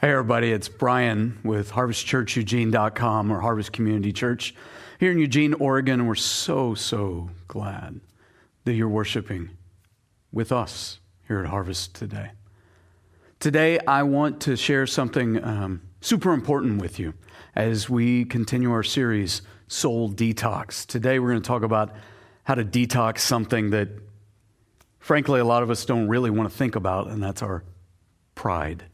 Hey, everybody, it's Brian with harvestchurcheugene.com or Harvest Community Church here in Eugene, Oregon. We're so, so glad that you're worshiping with us here at Harvest today. Today, I want to share something um, super important with you as we continue our series, Soul Detox. Today, we're going to talk about how to detox something that, frankly, a lot of us don't really want to think about, and that's our pride.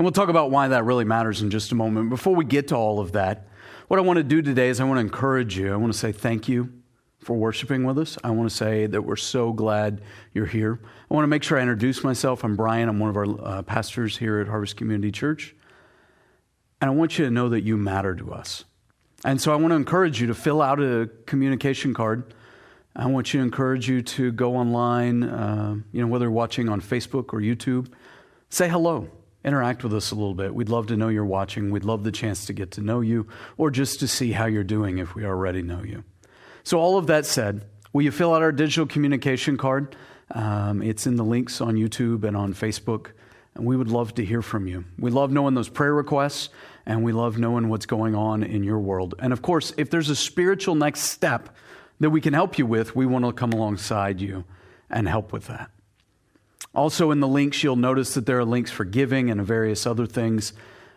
And we'll talk about why that really matters in just a moment. Before we get to all of that, what I want to do today is I want to encourage you. I want to say thank you for worshiping with us. I want to say that we're so glad you're here. I want to make sure I introduce myself. I'm Brian, I'm one of our uh, pastors here at Harvest Community Church. And I want you to know that you matter to us. And so I want to encourage you to fill out a communication card. I want you to encourage you to go online, uh, you know, whether you're watching on Facebook or YouTube, say hello interact with us a little bit. We'd love to know you're watching. We'd love the chance to get to know you or just to see how you're doing if we already know you. So, all of that said, will you fill out our digital communication card? Um, it's in the links on YouTube and on Facebook. And we would love to hear from you. We love knowing those prayer requests, and we love knowing what's going on in your world. And of course, if there's a spiritual next step that we can help you with, we want to come alongside you and help with that. Also, in the links, you'll notice that there are links for giving and various other things.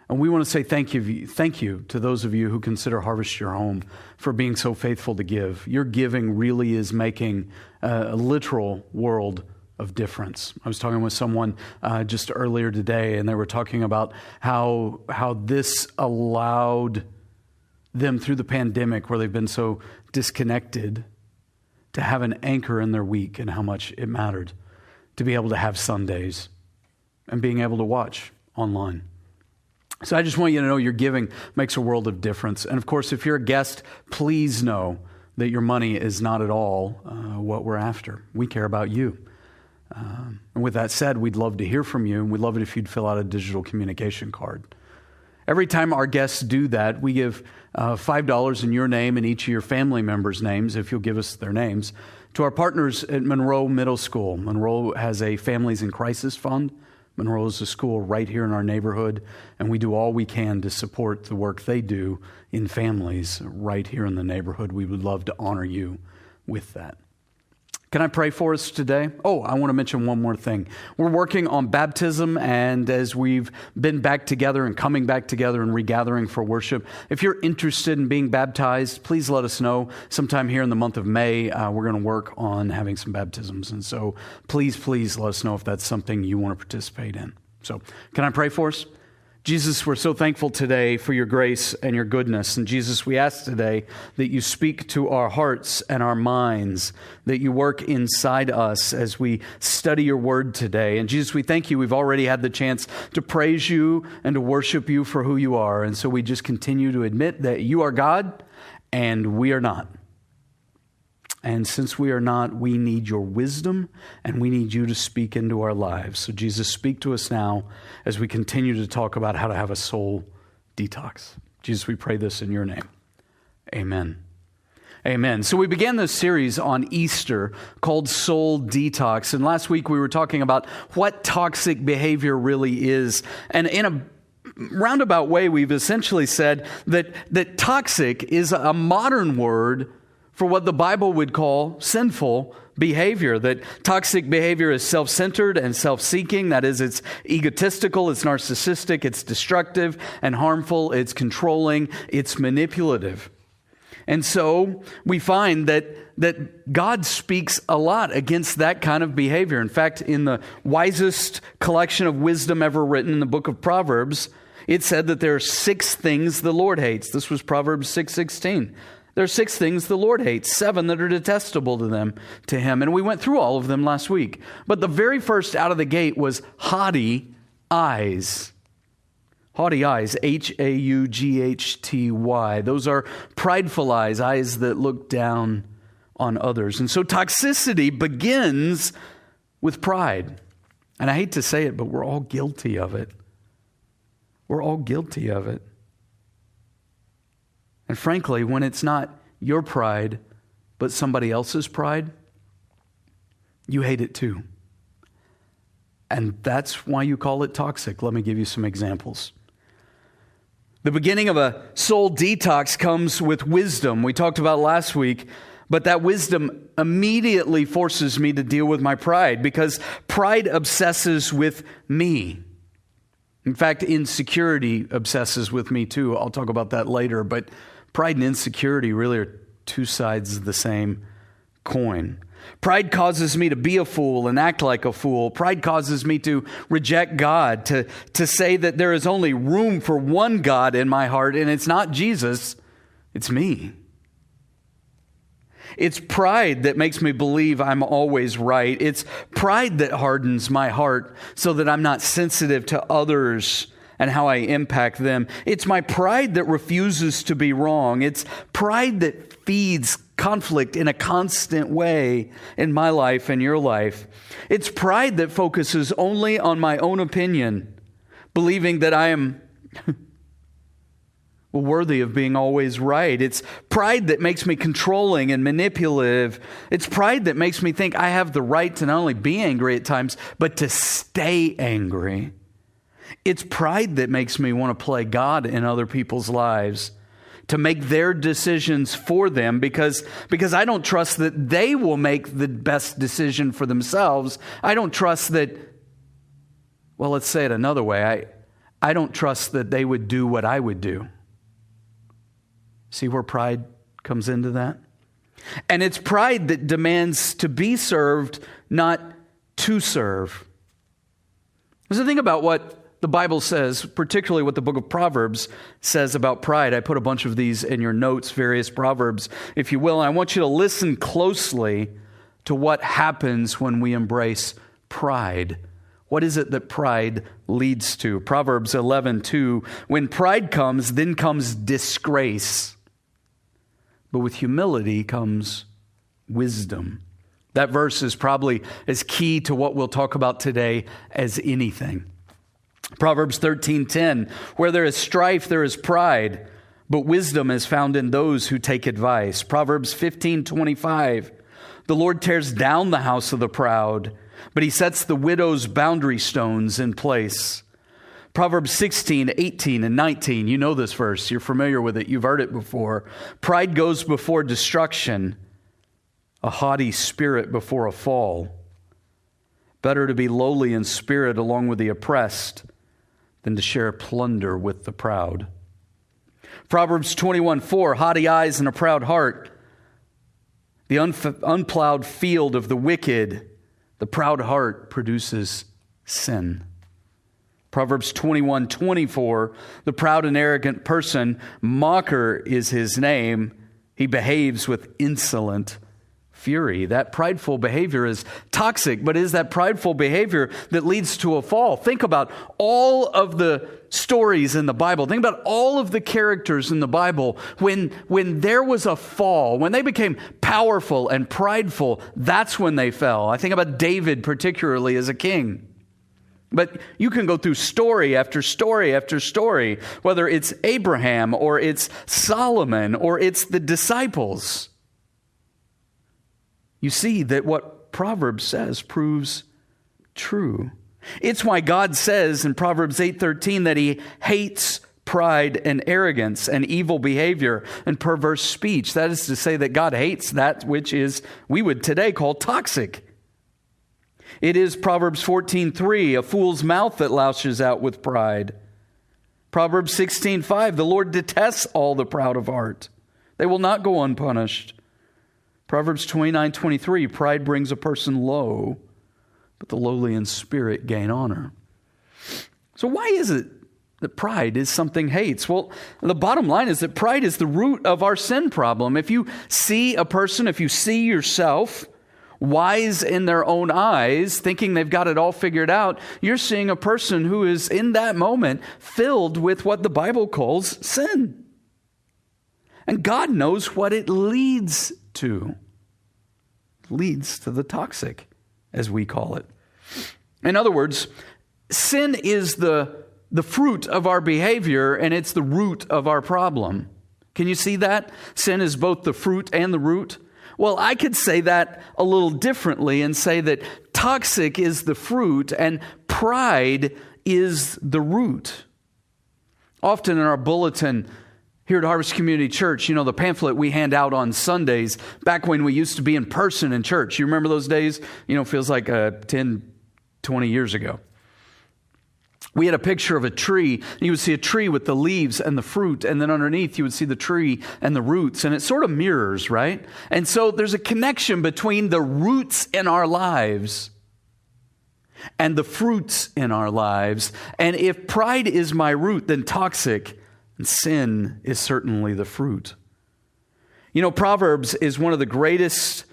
And we want to say thank you, thank you to those of you who consider Harvest your home for being so faithful to give. Your giving really is making a, literal world of difference. I was talking with someone uh, just earlier today, and they were talking about how, how this allowed them through the pandemic, where they've been so disconnected, to have an anchor in their week and how much it mattered to be able to have Sundays and being able to watch online. So I just want you to know your giving makes a world of difference. And of course, if you're a guest, please know that your money is not at all uh, what we're after. We care about you. Um, and with that said, we'd love to hear from you, and we'd love it if you'd fill out a digital communication card. Every time our guests do that, we give uh, $5 in your name and each of your family members' names, if you'll give us their names, to our partners at Monroe Middle School. Monroe has a Families in Crisis Fund. Monroe is a school right here in our neighborhood, and we do all we can to support the work they do in families right here in the neighborhood. We would love to honor you with that. Can I pray for us today? Oh, I want to mention one more thing. We're working on baptism, and as we've been back together and coming back together and regathering for worship, if you're interested in being baptized, please let us know. Sometime here in the month of May, uh, we're going to work on having some baptisms. And so please, please let us know if that's something you want to participate in. So, can I pray for us? Jesus, we're so thankful today for your grace and your goodness. And Jesus, we ask today that you speak to our hearts and our minds, that you work inside us as we study your word today. And Jesus, we thank you. We've already had the chance to praise you and to worship you for who you are. And so we just continue to admit that you are God and we are not. And since we are not, we need your wisdom and we need you to speak into our lives. So, Jesus, speak to us now as we continue to talk about how to have a soul detox. Jesus, we pray this in your name. Amen. Amen. So we began this series on Easter called Soul Detox. And last week we were talking about what toxic behavior really is. And in a roundabout way, we've essentially said that, that toxic is a modern word for what the Bible would call sinful behavior. That toxic behavior is self centered and self seeking. That is, it's egotistical, it's narcissistic, it's destructive and harmful, it's controlling, it's manipulative. And so we find that, that God speaks a lot against that kind of behavior. In fact, in the wisest collection of wisdom ever written in the book of Proverbs, it said that there are six things the Lord hates. This was Proverbs 6:16. There are six things the Lord hates, seven that are detestable to them, to him. And we went through all of them last week. But the very first out of the gate was haughty eyes. Haughty eyes, H A U G H T Y. Those are prideful eyes, eyes that look down on others. And so toxicity begins with pride. And I hate to say it, but we're all guilty of it. We're all guilty of it. And frankly, when it's not your pride, but somebody else's pride, you hate it too. And that's why you call it toxic. Let me give you some examples. The beginning of a soul detox comes with wisdom. We talked about last week, but that wisdom immediately forces me to deal with my pride because pride obsesses with me. In fact, insecurity obsesses with me too. I'll talk about that later, but pride and insecurity really are two sides of the same coin. Pride causes me to be a fool and act like a fool. Pride causes me to reject God, to, to say that there is only room for one God in my heart, and it's not Jesus, it's me. It's pride that makes me believe I'm always right. It's pride that hardens my heart so that I'm not sensitive to others and how I impact them. It's my pride that refuses to be wrong. It's pride that feeds conflict in a constant way in my life and your life. It's pride that focuses only on my own opinion, believing that I am worthy of being always right. It's pride that makes me controlling and manipulative. It's pride that makes me think I have the right to not only be angry at times, but to stay angry. It's pride that makes me want to play God in other people's lives to make their decisions for them because, because I don't trust that they will make the best decision for themselves. I don't trust that, well, let's say it another way. I, I don't trust that they would do what I would do. See where pride comes into that? And it's pride that demands to be served, not to serve. A thing about what the Bible says, particularly what the book of Proverbs says about pride. I put a bunch of these in your notes, various Proverbs, if you will. And I want you to listen closely to what happens when we embrace pride. What is it that pride leads to? Proverbs 11, 2. When pride comes, then comes disgrace. But with humility comes wisdom. That verse is probably as key to what we'll talk about today as anything. Proverbs 13:10 Where there is strife there is pride but wisdom is found in those who take advice. Proverbs 15:25 The Lord tears down the house of the proud but he sets the widow's boundary stones in place. Proverbs 16, 18, and 19. You know this verse. You're familiar with it. You've heard it before. Pride goes before destruction, a haughty spirit before a fall. Better to be lowly in spirit along with the oppressed than to share plunder with the proud. Proverbs 21 4 Haughty eyes and a proud heart, the unplowed field of the wicked, the proud heart produces sin. Proverbs 21 24 The proud and arrogant person, mocker is his name. He behaves with insolent fury. That prideful behavior is toxic, but is that prideful behavior that leads to a fall. Think about all of the stories in the Bible. Think about all of the characters in the Bible. When, when there was a fall, when they became powerful and prideful, that's when they fell. I think about David, particularly as a king. But you can go through story after story after story, whether it's Abraham or it's Solomon or it's the disciples you see that what Proverbs says proves true. It's why God says in Proverbs 8:13 that he hates pride and arrogance and evil behavior and perverse speech. That is to say that God hates that which is we would today call toxic. It is Proverbs 14:3, a fool's mouth that louches out with pride. Proverbs 16:5, the Lord detests all the proud of heart. They will not go unpunished. Proverbs 29 23 pride brings a person low, but the lowly in spirit gain honor. So, why is it that pride is something hates? Well, the bottom line is that pride is the root of our sin problem. If you see a person, if you see yourself, wise in their own eyes, thinking they've got it all figured out, you're seeing a person who is in that moment filled with what the Bible calls sin. And God knows what it leads to leads to the toxic, as we call it. In other words, sin is the, the fruit of our behavior and it's the root of our problem. Can you see that? Sin is both the fruit and the root. Well, I could say that a little differently and say that toxic is the fruit and pride is the root. Often in our bulletin, here at Harvest Community Church, you know, the pamphlet we hand out on Sundays, back when we used to be in person in church. You remember those days? You know, feels like uh, 10, 20 years ago. We had a picture of a tree. You would see a tree with the leaves and the fruit, and then underneath you would see the tree and the roots, and it sort of mirrors, right? And so there's a connection between the roots in our lives and the fruits in our lives. And if pride is my root, then toxic and sin is certainly the fruit. You know, Proverbs is one of the greatest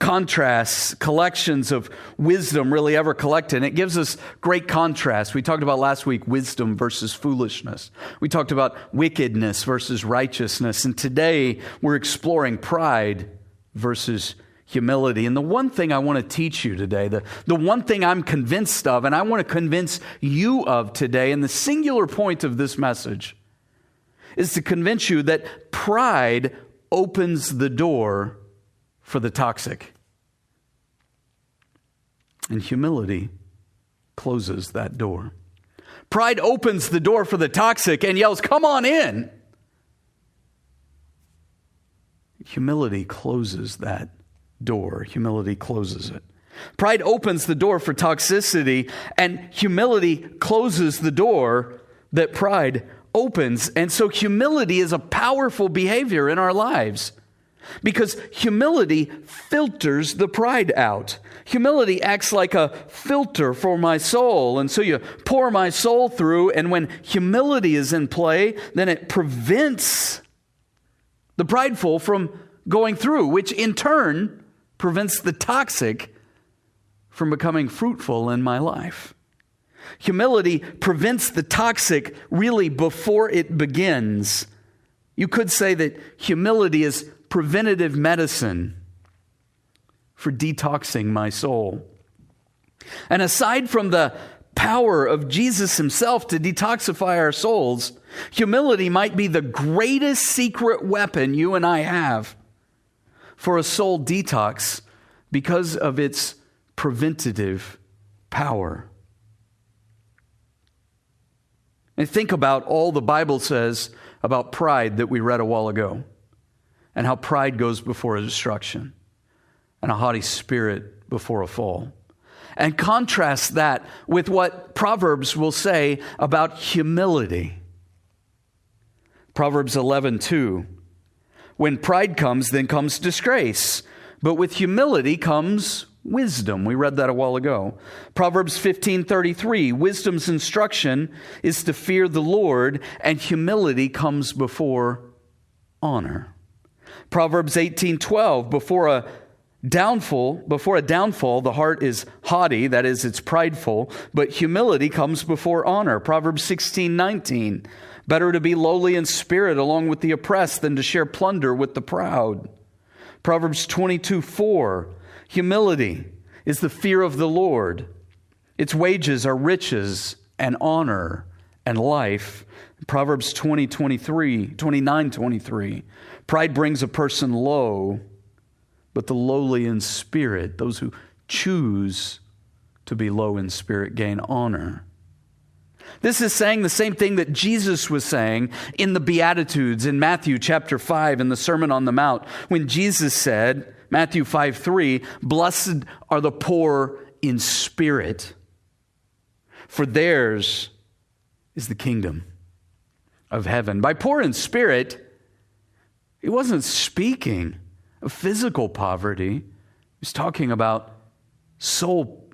contrasts, collections of wisdom really ever collected. And it gives us great contrast. We talked about last week wisdom versus foolishness. We talked about wickedness versus righteousness. And today we're exploring pride versus humility. And the one thing I want to teach you today, the, the one thing I'm convinced of, and I want to convince you of today, and the singular point of this message is to convince you that pride opens the door for the toxic. And humility closes that door. Pride opens the door for the toxic and yells, Come on in. Humility closes that door. Humility closes it. Pride opens the door for toxicity, and humility closes the door that pride opens. And so, humility is a powerful behavior in our lives because humility filters the pride out. Humility acts like a filter for my soul. And so you pour my soul through, and when humility is in play, then it prevents the prideful from going through, which in turn prevents the toxic from becoming fruitful in my life. Humility prevents the toxic really before it begins. You could say that humility is preventative medicine for detoxing my soul. And aside from the power of Jesus himself to detoxify our souls, humility might be the greatest secret weapon you and I have for a soul detox because of its preventative power. And think about all the Bible says about pride that we read a while ago, and how pride goes before a destruction, and a haughty spirit before a fall. And contrast that with what Proverbs will say about humility. Proverbs 11, 2. When pride comes, then comes disgrace, but with humility comes wisdom. We read that a while ago. Proverbs 15:33, wisdom's instruction is to fear the Lord and humility comes before honor. Proverbs 18:12, before a downfall, before a downfall, the heart is haughty, that is it's prideful, but humility comes before honor. Proverbs 16:19, better to be lowly in spirit along with the oppressed than to share plunder with the proud. Proverbs 22 4. Humility is the fear of the Lord. Its wages are riches and honor and life. Proverbs 20, 23, 29 23. Pride brings a person low, but the lowly in spirit, those who choose to be low in spirit, gain honor. This is saying the same thing that Jesus was saying in the Beatitudes in Matthew chapter 5 in the Sermon on the Mount when Jesus said, Matthew 5 3, blessed are the poor in spirit, for theirs is the kingdom of heaven. By poor in spirit, he wasn't speaking of physical poverty, he was talking about soul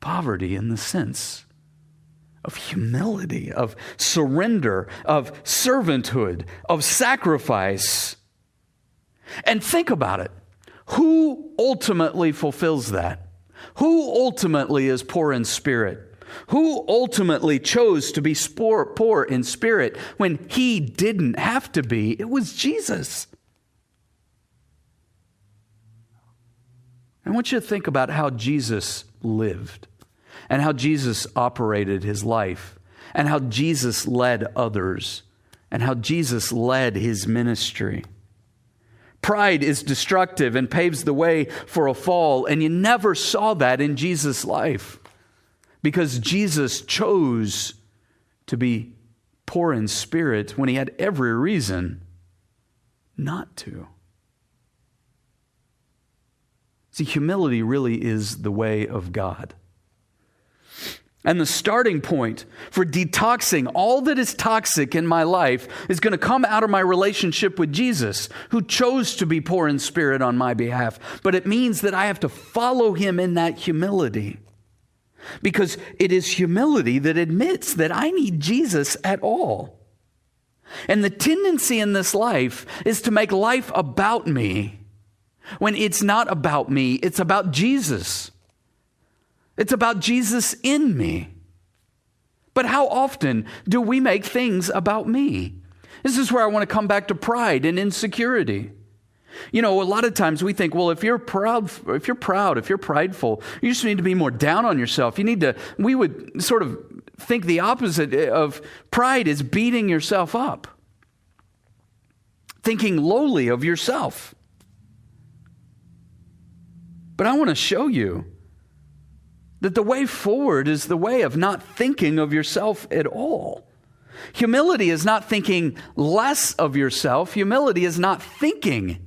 poverty in the sense of humility, of surrender, of servanthood, of sacrifice. And think about it. Who ultimately fulfills that? Who ultimately is poor in spirit? Who ultimately chose to be poor in spirit when he didn't have to be? It was Jesus. I want you to think about how Jesus lived and how Jesus operated his life and how Jesus led others and how Jesus led his ministry. Pride is destructive and paves the way for a fall, and you never saw that in Jesus' life. because Jesus chose to be poor in spirit when he had every reason not to. See, humility really is the way of God. And the starting point for detoxing all that is toxic in my life is going to come out of my relationship with Jesus, who chose to be poor in spirit on my behalf. But it means that I have to follow him in that humility. Because it is humility that admits that I need Jesus at all. And the tendency in this life is to make life about me when it's not about me, it's about Jesus. It's about Jesus in me. But how often do we make things about me? This is where I want to come back to pride and insecurity. You know, a lot of times we think, well, if you're proud, if you're proud, if you're prideful, you just need to be more down on yourself. You need to, we would sort of think the opposite eh, of pride is beating yourself up, thinking lowly of yourself. But I want to show you that the way forward is the way of not thinking of yourself at all. Humility is not thinking less of yourself, humility is not thinking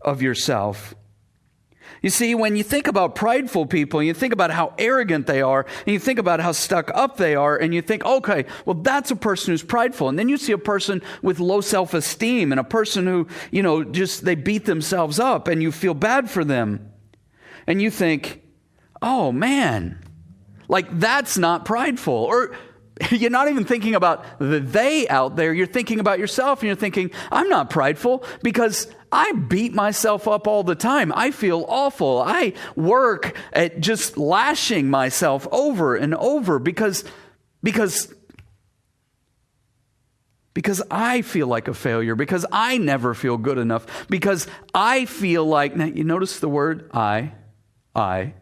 of yourself. You see, when you think about prideful people, and you think about how arrogant they are, and you think about how stuck up they are, and you think, okay, well, that's a person who's prideful. And then you see a person with low self esteem and a person who, you know, just they beat themselves up, and you feel bad for them. And you think, oh man, like that's not prideful. Or you're not even thinking about the they out there. You're thinking about yourself and you're thinking, I'm not prideful because I beat myself up all the time. I feel awful. I work at just lashing myself over and over because, because, because I feel like a failure, because I never feel good enough, because I feel like, now you notice the word I, I,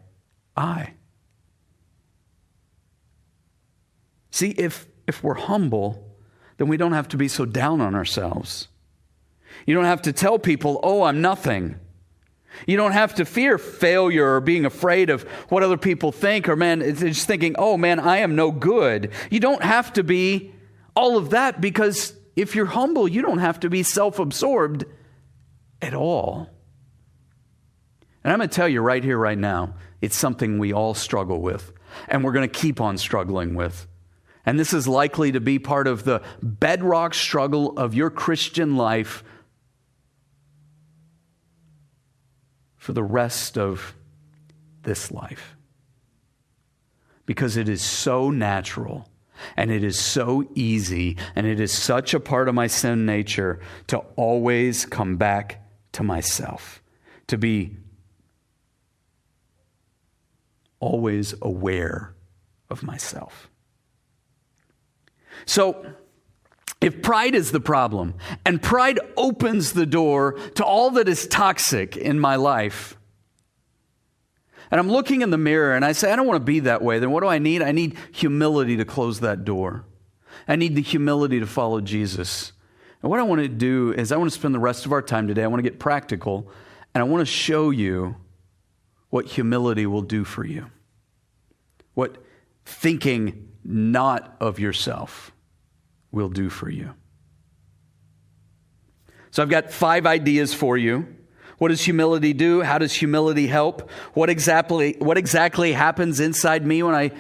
I. See, if, if we're humble, then we don't have to be so down on ourselves. You don't have to tell people, oh, I'm nothing. You don't have to fear failure or being afraid of what other people think or, man, it's just thinking, oh, man, I am no good. You don't have to be all of that because if you're humble, you don't have to be self absorbed at all. And I'm going to tell you right here, right now, it's something we all struggle with, and we're going to keep on struggling with. And this is likely to be part of the bedrock struggle of your Christian life for the rest of this life. Because it is so natural and it is so easy and it is such a part of my sin nature to always come back to myself, to be always aware of myself. So, if pride is the problem, and pride opens the door to all that is toxic in my life, and I'm looking in the mirror and I say, I don't want to be that way, then what do I need? I need humility to close that door. I need the humility to follow Jesus. And what I want to do is, I want to spend the rest of our time today, I want to get practical, and I want to show you what humility will do for you, what thinking not of yourself will do for you. So I've got five ideas for you. What does humility do? How does humility help? What exactly, what exactly happens inside me when I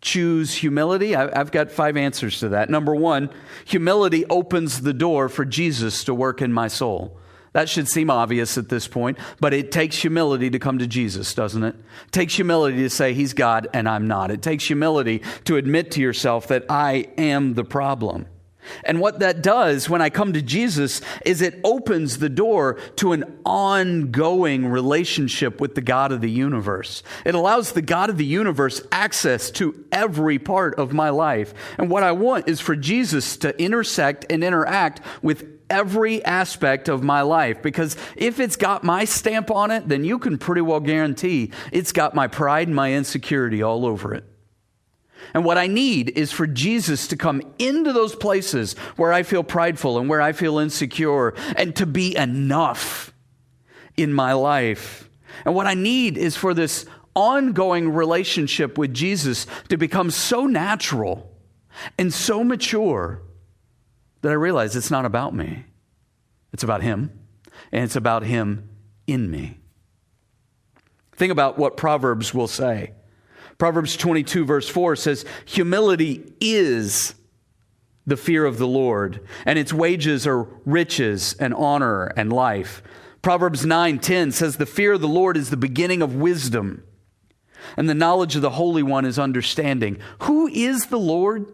choose humility? I've got five answers to that. Number one, humility opens the door for Jesus to work in my soul. That should seem obvious at this point, but it takes humility to come to Jesus, doesn't it? It takes humility to say, He's God and I'm not. It takes humility to admit to yourself that I am the problem. And what that does when I come to Jesus is it opens the door to an ongoing relationship with the God of the universe. It allows the God of the universe access to every part of my life. And what I want is for Jesus to intersect and interact with every aspect of my life because if it's got my stamp on it, then you can pretty well guarantee it's got my pride and my insecurity all over it. And what I need is for Jesus to come into those places where I feel prideful and where I feel insecure and to be enough in my life. And what I need is for this ongoing relationship with Jesus to become so natural and so mature that I realize it's not about me. It's about Him, and it's about Him in me. Think about what Proverbs will say. Proverbs 22, verse 4 says, Humility is the fear of the Lord, and its wages are riches and honor and life. Proverbs 9:10 says the fear of the Lord is the beginning of wisdom, and the knowledge of the Holy One is understanding. Who is the Lord?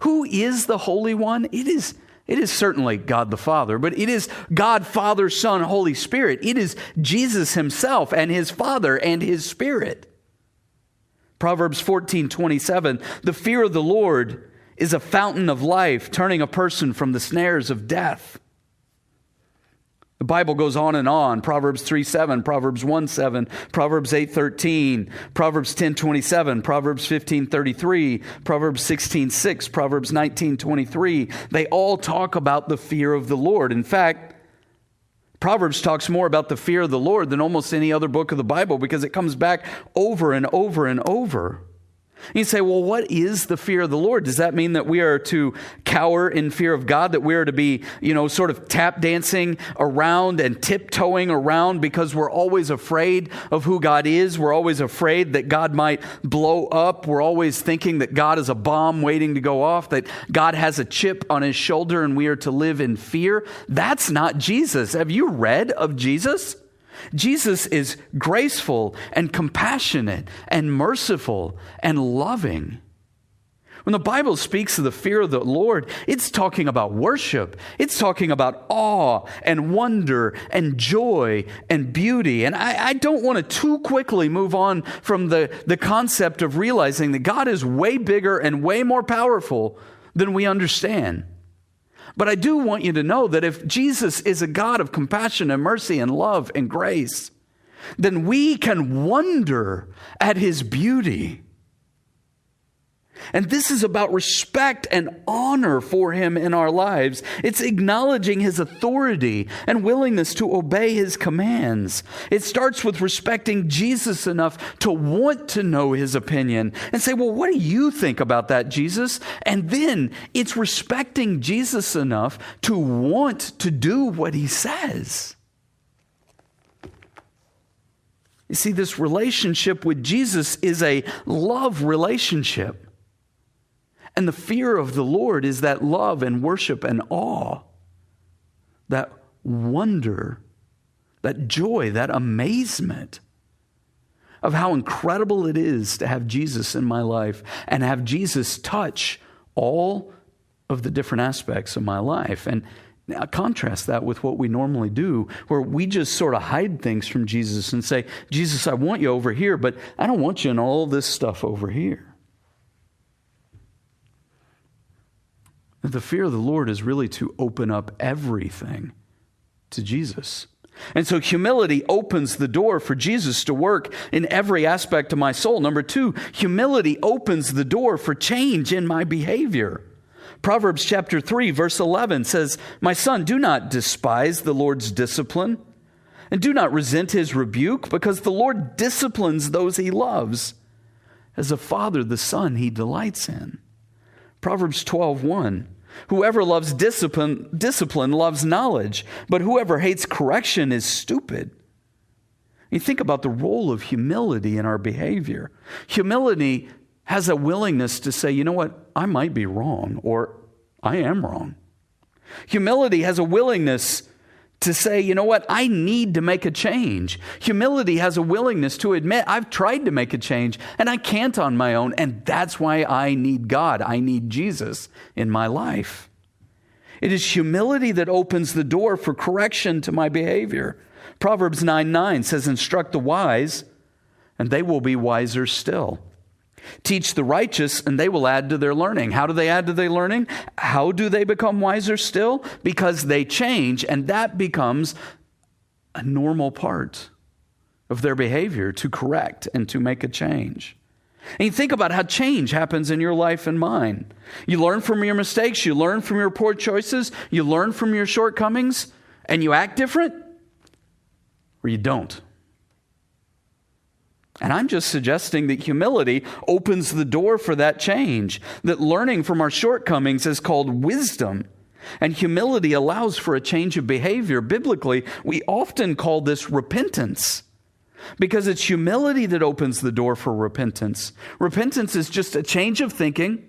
Who is the Holy One? It is it is certainly God the Father, but it is God, Father, Son, Holy Spirit. It is Jesus himself and his Father and his Spirit. Proverbs 14, 27, the fear of the Lord is a fountain of life, turning a person from the snares of death. The Bible goes on and on. Proverbs 3 7, Proverbs 1 7, Proverbs 8 13, Proverbs 10 27, Proverbs 15 33, Proverbs 16 6, Proverbs 19 23. They all talk about the fear of the Lord. In fact, Proverbs talks more about the fear of the Lord than almost any other book of the Bible because it comes back over and over and over. You say, well, what is the fear of the Lord? Does that mean that we are to cower in fear of God, that we are to be, you know, sort of tap dancing around and tiptoeing around because we're always afraid of who God is? We're always afraid that God might blow up. We're always thinking that God is a bomb waiting to go off, that God has a chip on his shoulder and we are to live in fear. That's not Jesus. Have you read of Jesus? Jesus is graceful and compassionate and merciful and loving. When the Bible speaks of the fear of the Lord, it's talking about worship. It's talking about awe and wonder and joy and beauty. And I, I, don't want to too quickly move on from the, the concept of realizing that God is way bigger and way more powerful than we understand. But I do want you to know that if Jesus is a God of compassion and mercy and love and grace, then we can wonder at his beauty and this is about respect and honor for him in our lives. It's acknowledging his authority and willingness to obey his commands. It starts with respecting Jesus enough to want to know his opinion and say, Well, what do you think about that, Jesus? And then it's respecting Jesus enough to want to do what he says. You see, this relationship with Jesus is a love relationship. And the fear of the Lord is that love and worship and awe, that wonder, that joy, that amazement of how incredible it is to have Jesus in my life and have Jesus touch all of the different aspects of my life. And now contrast that with what we normally do, where we just sort of hide things from Jesus and say, Jesus, I want you over here, but I don't want you in all this stuff over here. The fear of the Lord is really to open up everything to Jesus. And so humility opens the door for Jesus to work in every aspect of my soul. Number two, humility opens the door for change in my behavior. Proverbs chapter 3, verse 11 says, My son, do not despise the Lord's discipline, and do not resent his rebuke, because the Lord disciplines those he loves. As a father, the son he delights in. Proverbs 12, 1. Whoever loves discipline, discipline loves knowledge, but whoever hates correction is stupid. You think about the role of humility in our behavior. Humility has a willingness to say, you know what, I might be wrong, or I am wrong. Humility has a willingness to say, you know what, I need to make a change. Humility has a willingness to admit, I've tried to make a change and I can't on my own, and that's why I need God. I need Jesus in my life. It is humility that opens the door for correction to my behavior. Proverbs 9 9 says, Instruct the wise, and they will be wiser still. Teach the righteous, and they will add to their learning. How do they add to their learning? How do they become wiser still? Because they change, and that becomes a normal part of their behavior to correct and to make a change. And you think about how change happens in your life and mine. You learn from your mistakes, you learn from your poor choices, you learn from your shortcomings, and you act different, or you don't. And I'm just suggesting that humility opens the door for that change, that learning from our shortcomings is called wisdom. And humility allows for a change of behavior. Biblically, we often call this repentance because it's humility that opens the door for repentance. Repentance is just a change of thinking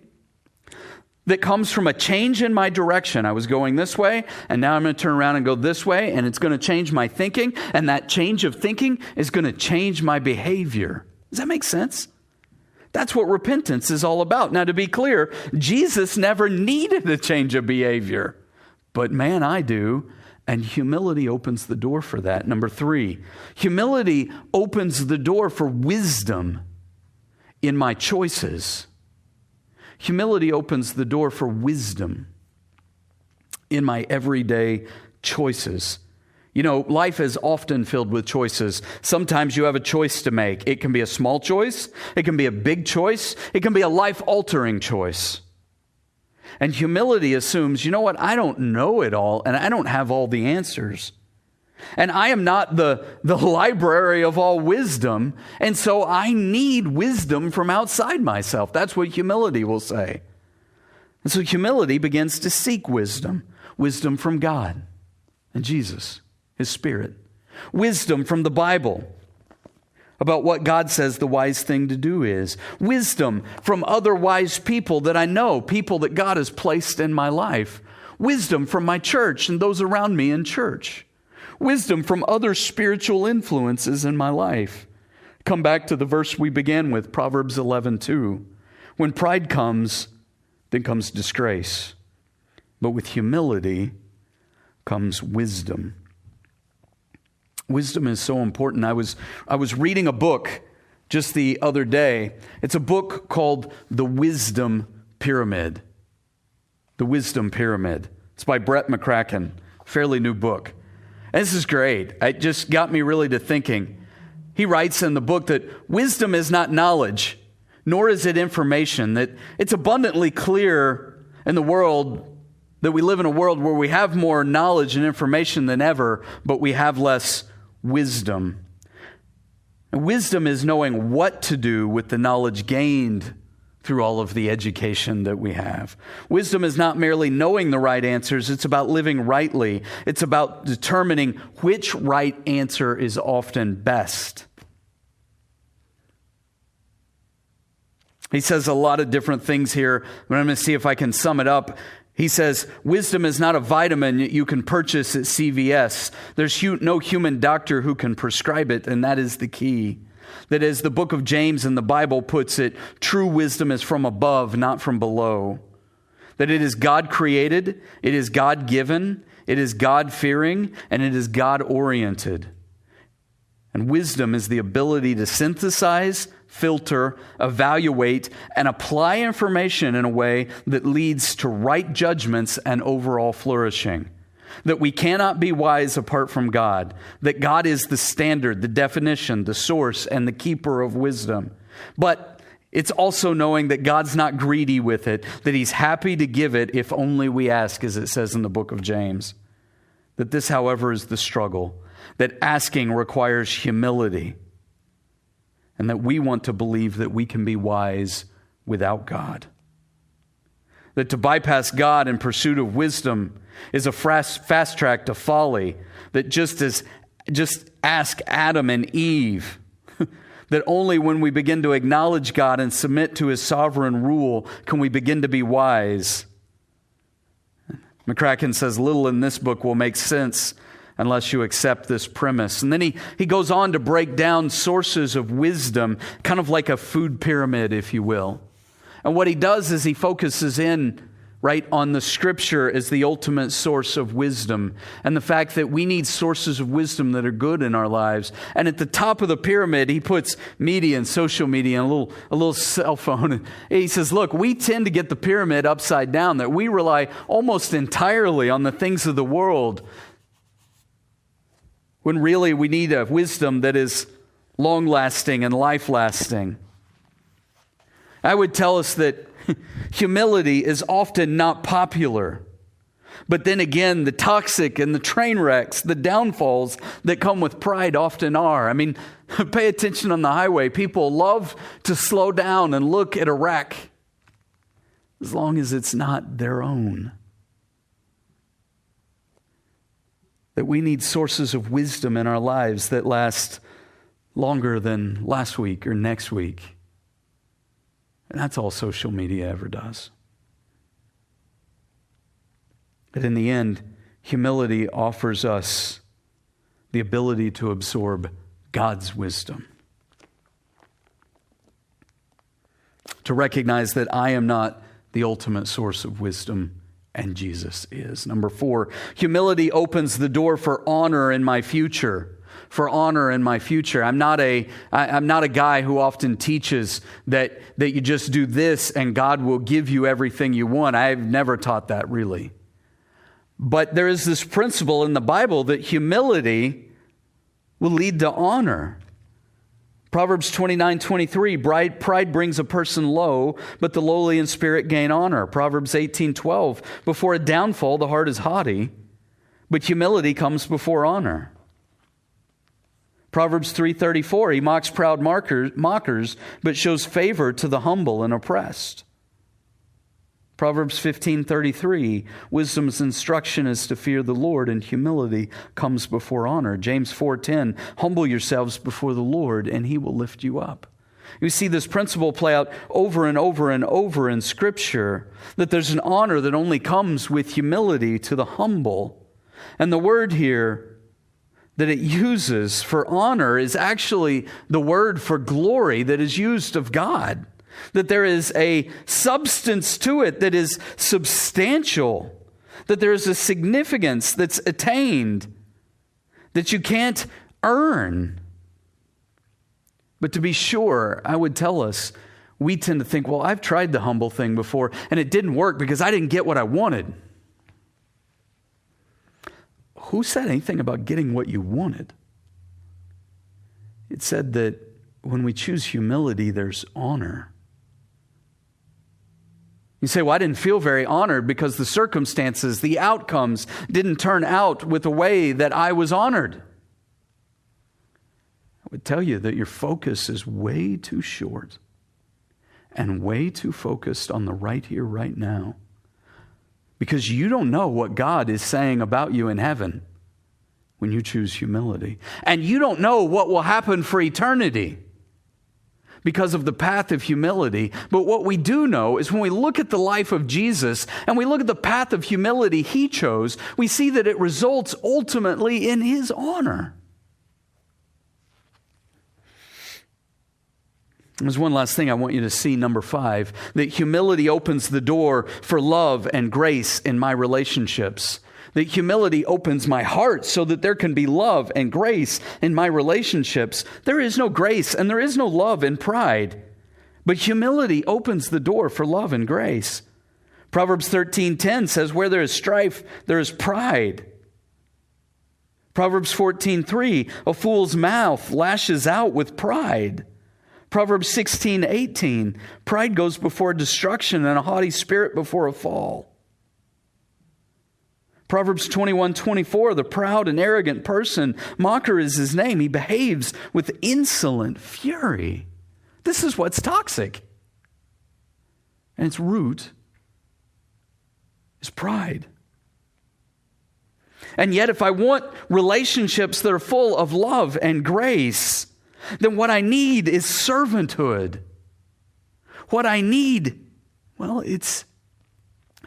that comes from a change in my direction. I was going this way, and now I'm going to turn around and go this way, and it's going to change my thinking, and that change of thinking is going to change my behavior. Does that make sense? That's what repentance is all about. Now, to be clear, Jesus never needed a change of behavior, but man, I do. And humility opens the door for that. Number three, humility opens the door for wisdom in my choices. Humility opens the door for wisdom in my everyday choices. You know, life is often filled with choices. Sometimes you have a choice to make. It can be a small choice, it can be a big choice, it can be a life altering choice. And humility assumes, you know what, I don't know it all and I don't have all the answers. And I am not the, the library of all wisdom. And so I need wisdom from outside myself. That's what humility will say. And so humility begins to seek wisdom wisdom from God and Jesus, His Spirit, wisdom from the Bible about what God says the wise thing to do is, wisdom from other wise people that I know, people that God has placed in my life, wisdom from my church and those around me in church wisdom from other spiritual influences in my life. Come back to the verse we began with, Proverbs 11 2. When pride comes, then comes disgrace. But with humility comes wisdom. Wisdom is so important. I was, I was reading a book just the other day. It's a book called The Wisdom Pyramid. The Wisdom Pyramid. It's by Brett McCracken, fairly new book. This is great. It just got me really to thinking. He writes in the book that wisdom is not knowledge, nor is it information, that it's abundantly clear in the world that we live in a world where we have more knowledge and information than ever, but we have less wisdom. And wisdom is knowing what to do with the knowledge gained through all of the education that we have. Wisdom is not merely knowing the right answers, it's about living rightly. It's about determining which right answer is often best. He says a lot of different things here, but I'm going to see if I can sum it up. He says, Wisdom is not a vitamin you can purchase at CVS. There's no human doctor who can prescribe it, and that is the key. That as the book of James in the Bible puts it, true wisdom is from above, not from below. That it is God created, it is God given, it is God fearing, and it is God oriented. And wisdom is the ability to synthesize, filter, evaluate, and apply information in a way that leads to right judgments and overall flourishing that we cannot be wise apart from God, that God is the standard, the definition, the source, and the keeper of wisdom. But it's also knowing that God's not greedy with it, that He's happy to give it if only we ask, as it says in the book of James. That this, however, is the struggle, that asking requires humility, and that we want to believe that we can be wise without God. That to bypass God in pursuit of wisdom is a fast track to folly that just as just ask Adam and Eve that only when we begin to acknowledge God and submit to his sovereign rule can we begin to be wise. McCracken says little in this book will make sense unless you accept this premise. And then he, he goes on to break down sources of wisdom, kind of like a food pyramid, if you will. And what he does is he focuses in right on the scripture as the ultimate source of wisdom. And the fact that we need sources of wisdom that are good in our lives. And at the top of the pyramid he puts media and social media and a little, a little cell phone. He says look we tend to get the pyramid upside down that we rely almost entirely on the things of the world. When really we need a wisdom that is long lasting and life lasting i would tell us that humility is often not popular. But then again, the toxic and the train wrecks, the downfalls that come with pride often are. I mean, Pay attention on the highway. People love to slow down and look at a wreck as long as it's not their own. That we need sources of wisdom in our lives that last longer than last week or next week. And that's all social media ever does. But in the end, humility offers us the ability to absorb God's wisdom. To recognize that I am not the ultimate source of wisdom and Jesus is. Number four, humility opens the door for honor in my future. For honor in my future. I'm not a, I, I'm not a guy who often teaches that, that you just do this and God will give you everything you want. I've never taught that really. But there is this principle in the Bible that humility will lead to honor. Proverbs 29 23, pride brings a person low, but the lowly in spirit gain honor. Proverbs 18 12, before a downfall, the heart is haughty, but humility comes before honor. Proverbs 3:34 he mocks proud mockers but shows favor to the humble and oppressed. Proverbs 15:33 Wisdom's instruction is to fear the Lord and humility comes before honor. James 4:10 Humble yourselves before the Lord and he will lift you up. You see this principle play out over and over and over in scripture that there's an honor that only comes with humility to the humble. And the word here that it uses for honor is actually the word for glory that is used of God that there is a substance to it that is substantial, that there is a significance that's attained that you can't earn. But to be sure, I would tell us, we tend to think, well, I've tried the humble thing before and it didn't work because I didn't get what I wanted. Who said anything about getting what you wanted? It said that when we choose humility, there's honor. You say, Well, I didn't feel very honored because the circumstances, the outcomes didn't turn out with the way that I was honored. I would tell you that your focus is way too short and way too focused on the right here, right now. Because you don't know what God is saying about you in heaven when you choose humility. And you don't know what will happen for eternity because of the path of humility. But what we do know is when we look at the life of Jesus and we look at the path of humility he chose, we see that it results ultimately in his honor. There's one last thing I want you to see, number five that humility opens the door for love and grace in my relationships that humility opens my heart so that there can be love and grace in my relationships. There is no grace and there is no love in pride, but humility opens the door for love and grace. Proverbs 13:10 says where there is strife there is pride. Proverbs 14:3 a fool's mouth lashes out with pride. Proverbs 16:18 pride goes before destruction and a haughty spirit before a fall. Proverbs 21 24, the proud and arrogant person, mocker is his name. He behaves with insolent fury. This is what's toxic. And its root is pride. And yet, if I want relationships that are full of love and grace, then what I need is servanthood. What I need, well, it's,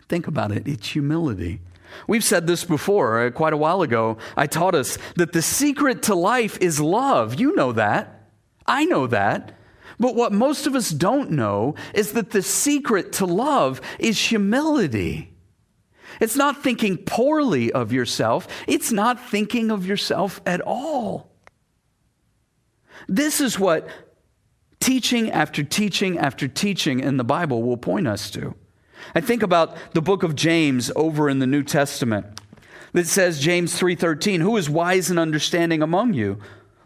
think about it, it's humility. We've said this before, uh, quite a while ago. I taught us that the secret to life is love. You know that. I know that. But what most of us don't know is that the secret to love is humility. It's not thinking poorly of yourself, it's not thinking of yourself at all. This is what teaching after teaching after teaching in the Bible will point us to. I think about the book of James over in the New Testament that says James 3:13, "Who is wise and understanding among you?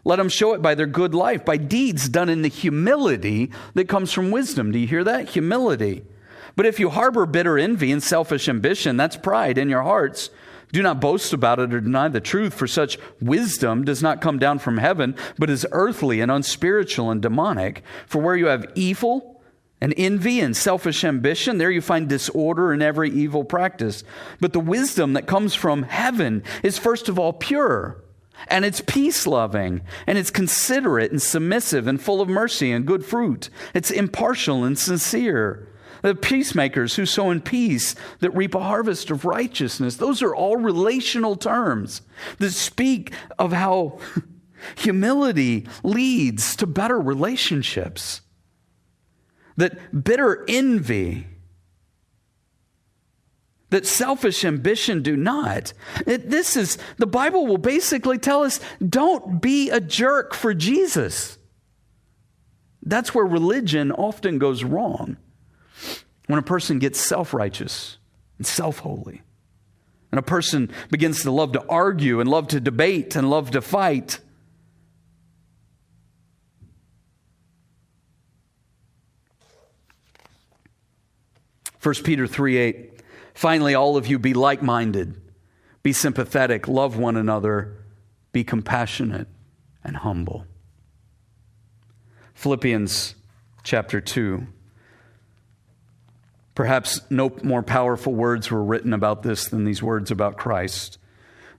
Let them show it by their good life, by deeds done in the humility that comes from wisdom." Do you hear that? Humility. But if you harbor bitter envy and selfish ambition, that's pride in your hearts. Do not boast about it or deny the truth, for such wisdom does not come down from heaven, but is earthly and unspiritual and demonic. For where you have evil and envy and selfish ambition, there you find disorder and every evil practice. But the wisdom that comes from heaven is first of all pure, and it's peace loving, and it's considerate and submissive and full of mercy and good fruit. It's impartial and sincere. The peacemakers who sow in peace that reap a harvest of righteousness. Those are all relational terms that speak of how humility leads to better relationships. That bitter envy, that selfish ambition do not. It, this is, the Bible will basically tell us don't be a jerk for Jesus. That's where religion often goes wrong. When a person gets self righteous and self holy, and a person begins to love to argue and love to debate and love to fight, First Peter 3 8. Finally, all of you be like minded, be sympathetic, love one another, be compassionate and humble. Philippians chapter 2. Perhaps no more powerful words were written about this than these words about Christ.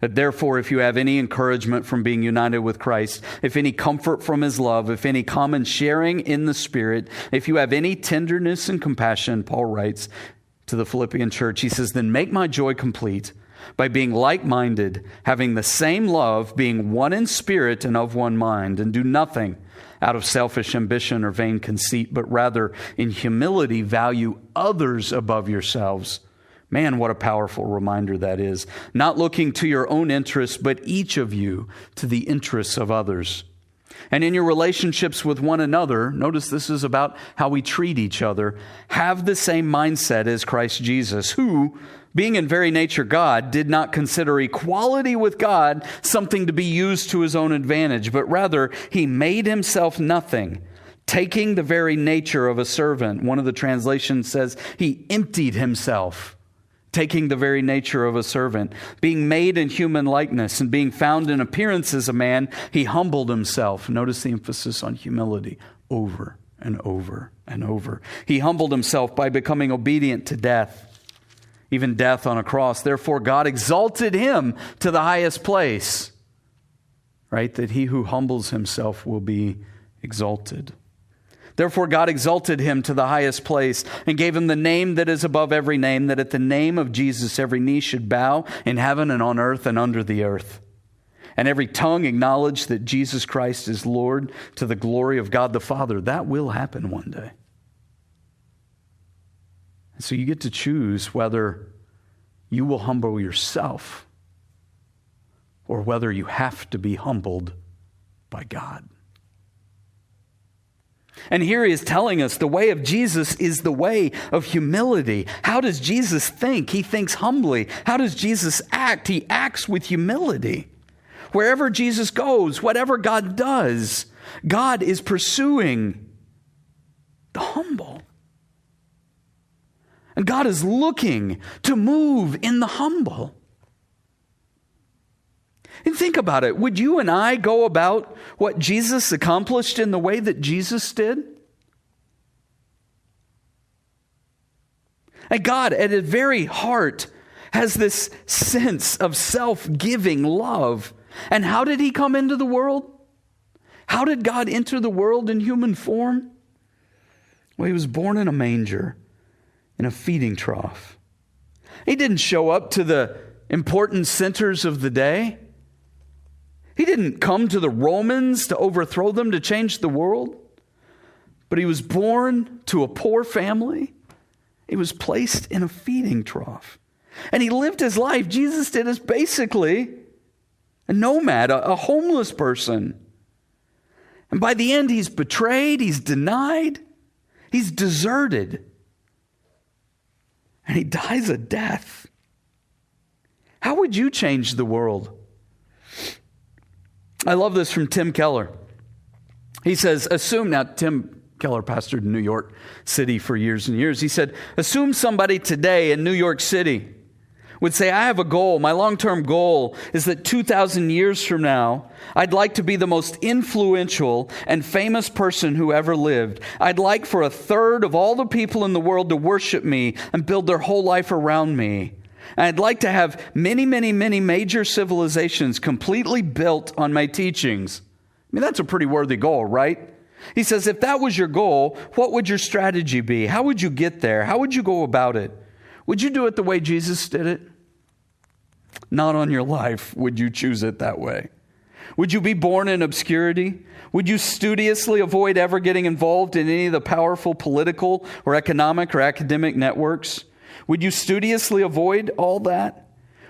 That therefore, if you have any encouragement from being united with Christ, if any comfort from his love, if any common sharing in the Spirit, if you have any tenderness and compassion, Paul writes to the Philippian church, he says, then make my joy complete by being like minded, having the same love, being one in spirit and of one mind, and do nothing out of selfish ambition or vain conceit, but rather in humility value others above yourselves. Man, what a powerful reminder that is. Not looking to your own interests, but each of you to the interests of others. And in your relationships with one another, notice this is about how we treat each other, have the same mindset as Christ Jesus, who, being in very nature God, did not consider equality with God something to be used to his own advantage, but rather he made himself nothing, taking the very nature of a servant. One of the translations says he emptied himself. Taking the very nature of a servant, being made in human likeness, and being found in appearance as a man, he humbled himself. Notice the emphasis on humility over and over and over. He humbled himself by becoming obedient to death even death on a cross. Therefore, God exalted him to the highest place, right? That he who humbles himself will be exalted. Therefore, God exalted him to the highest place and gave him the name that is above every name, that at the name of Jesus every knee should bow in heaven and on earth and under the earth. And every tongue acknowledge that Jesus Christ is Lord to the glory of God the Father. That will happen one day. And so you get to choose whether you will humble yourself or whether you have to be humbled by God. And here he is telling us the way of Jesus is the way of humility. How does Jesus think? He thinks humbly. How does Jesus act? He acts with humility. Wherever Jesus goes, whatever God does, God is pursuing the humble. And God is looking to move in the humble. And think about it. Would you and I go about what Jesus accomplished in the way that Jesus did? And God, at his very heart, has this sense of self giving love. And how did he come into the world? How did God enter the world in human form? Well, he was born in a manger in a feeding trough. He didn't show up to the important centers of the day. He didn't come to the Romans to overthrow them to change the world. But he was born to a poor family. He was placed in a feeding trough. And he lived his life, Jesus did, as basically a nomad, a, a homeless person. And by the end, he's betrayed, he's denied, he's deserted and he dies a death. How would you change the world? I love this from Tim Keller. He says, assume now, Tim Keller pastored in New York City for years and years. He said, assume somebody today in New York City would say, I have a goal. My long term goal is that 2,000 years from now, I'd like to be the most influential and famous person who ever lived. I'd like for a third of all the people in the world to worship me and build their whole life around me. And I'd like to have many, many, many major civilizations completely built on my teachings. I mean, that's a pretty worthy goal, right? He says, if that was your goal, what would your strategy be? How would you get there? How would you go about it? Would you do it the way Jesus did it? Not on your life would you choose it that way. Would you be born in obscurity? Would you studiously avoid ever getting involved in any of the powerful political or economic or academic networks? Would you studiously avoid all that?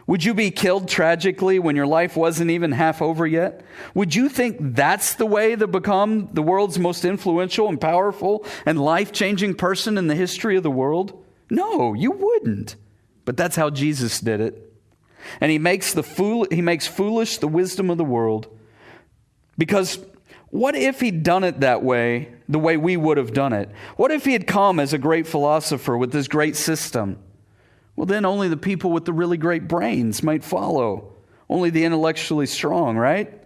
Would you be killed tragically when your life wasn't even half over yet? Would you think that's the way to become the world's most influential and powerful and life changing person in the history of the world? No, you wouldn't. But that's how Jesus did it. And he makes, the fool, he makes foolish the wisdom of the world. Because what if he'd done it that way, the way we would have done it? What if he had come as a great philosopher with this great system? Well, then only the people with the really great brains might follow, only the intellectually strong, right?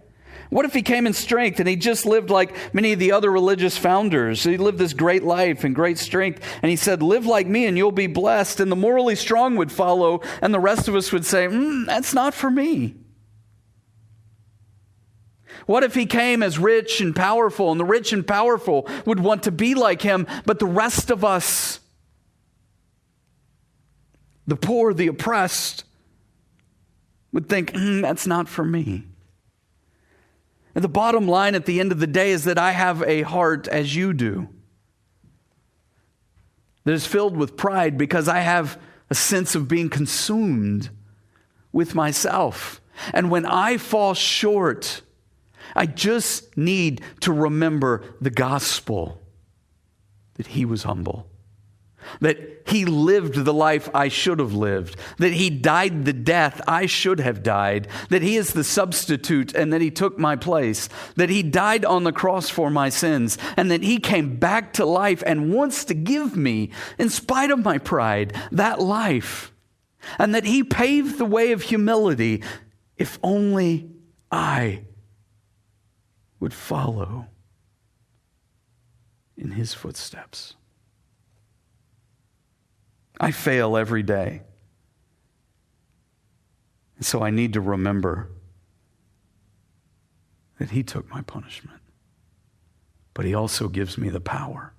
What if he came in strength and he just lived like many of the other religious founders? He lived this great life and great strength, and he said, Live like me and you'll be blessed. And the morally strong would follow, and the rest of us would say, mm, That's not for me. What if he came as rich and powerful, and the rich and powerful would want to be like him, but the rest of us, the poor, the oppressed, would think, mm, That's not for me. And the bottom line at the end of the day is that I have a heart as you do that is filled with pride because I have a sense of being consumed with myself. And when I fall short, I just need to remember the gospel that he was humble that he lived the life I should have lived, that he died the death I should have died, that he is the substitute and that he took my place, that he died on the cross for my sins, and that he came back to life and wants to give me, in spite of my pride, that life, and that he paved the way of humility if only I would follow in his footsteps. I fail every day. And so I need to remember that He took my punishment, but He also gives me the power.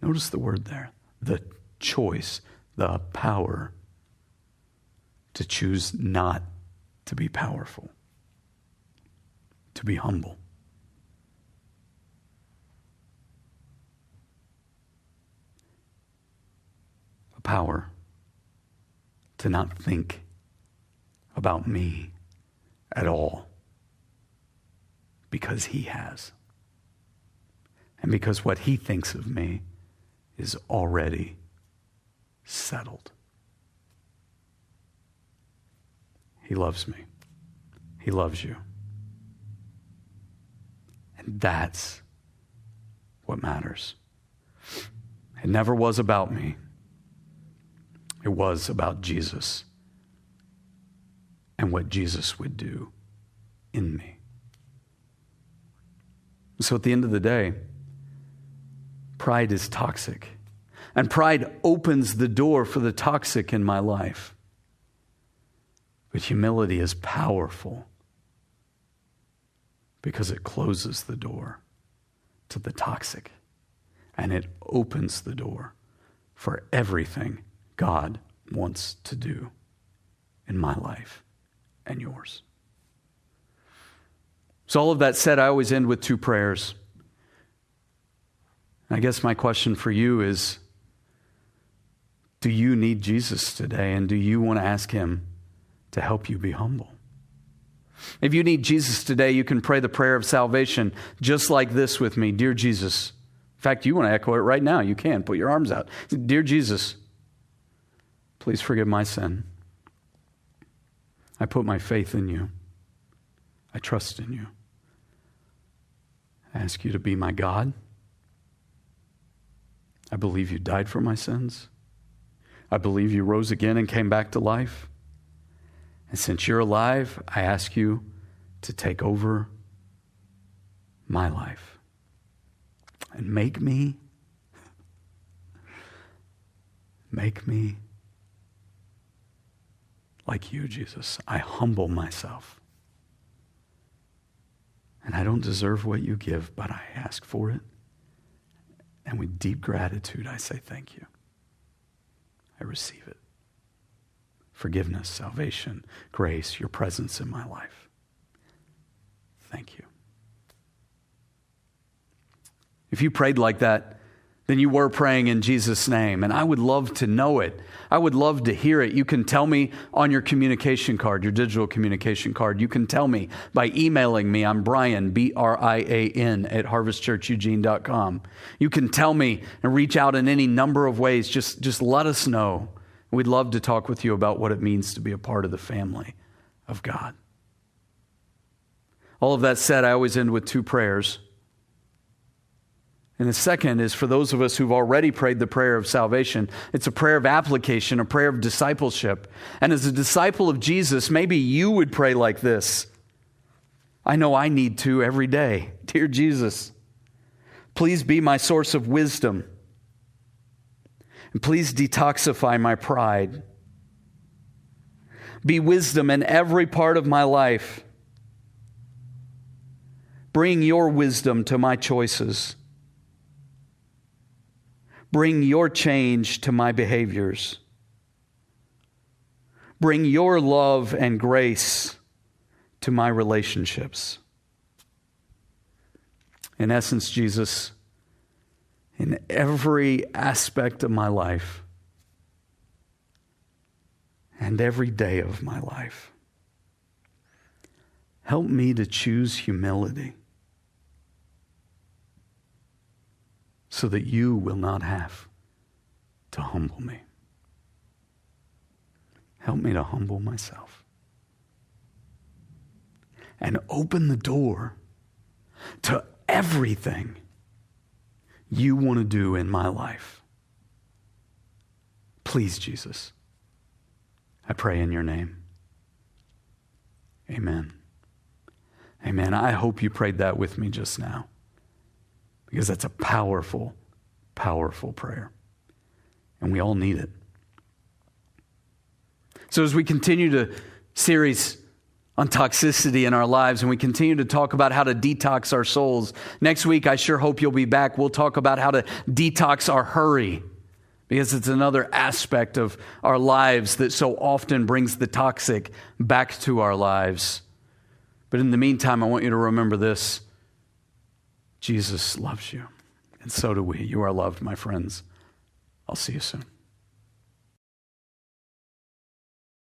Notice the word there the choice, the power to choose not to be powerful, to be humble. Power to not think about me at all because he has. And because what he thinks of me is already settled. He loves me. He loves you. And that's what matters. It never was about me. It was about Jesus and what Jesus would do in me. So at the end of the day, pride is toxic. And pride opens the door for the toxic in my life. But humility is powerful because it closes the door to the toxic and it opens the door for everything God wants to do in my life and yours. So, all of that said, I always end with two prayers. I guess my question for you is Do you need Jesus today? And do you want to ask Him to help you be humble? If you need Jesus today, you can pray the prayer of salvation just like this with me Dear Jesus. In fact, you want to echo it right now. You can. Put your arms out. Dear Jesus. Please forgive my sin. I put my faith in you. I trust in you. I ask you to be my God. I believe you died for my sins. I believe you rose again and came back to life. And since you're alive, I ask you to take over my life and make me, make me like you, Jesus. I humble myself. And I don't deserve what you give, but I ask for it. And with deep gratitude, I say thank you. I receive it. Forgiveness, salvation, grace, your presence in my life. Thank you. If you prayed like that, then you were praying in Jesus' name. And I would love to know it. I would love to hear it. You can tell me on your communication card, your digital communication card. You can tell me by emailing me. I'm Brian, B R I A N, at harvestchurcheugene.com. You can tell me and reach out in any number of ways. Just, just let us know. We'd love to talk with you about what it means to be a part of the family of God. All of that said, I always end with two prayers. And the second is for those of us who've already prayed the prayer of salvation. It's a prayer of application, a prayer of discipleship. And as a disciple of Jesus, maybe you would pray like this I know I need to every day. Dear Jesus, please be my source of wisdom. And please detoxify my pride. Be wisdom in every part of my life. Bring your wisdom to my choices. Bring your change to my behaviors. Bring your love and grace to my relationships. In essence, Jesus, in every aspect of my life and every day of my life, help me to choose humility. So that you will not have to humble me. Help me to humble myself and open the door to everything you want to do in my life. Please, Jesus, I pray in your name. Amen. Amen. I hope you prayed that with me just now because that's a powerful, powerful prayer. And we all need it. So, as we continue to series on toxicity in our lives and we continue to talk about how to detox our souls, next week I sure hope you'll be back. We'll talk about how to detox our hurry because it's another aspect of our lives that so often brings the toxic back to our lives. But in the meantime, I want you to remember this Jesus loves you, and so do we. You are loved, my friends. I'll see you soon.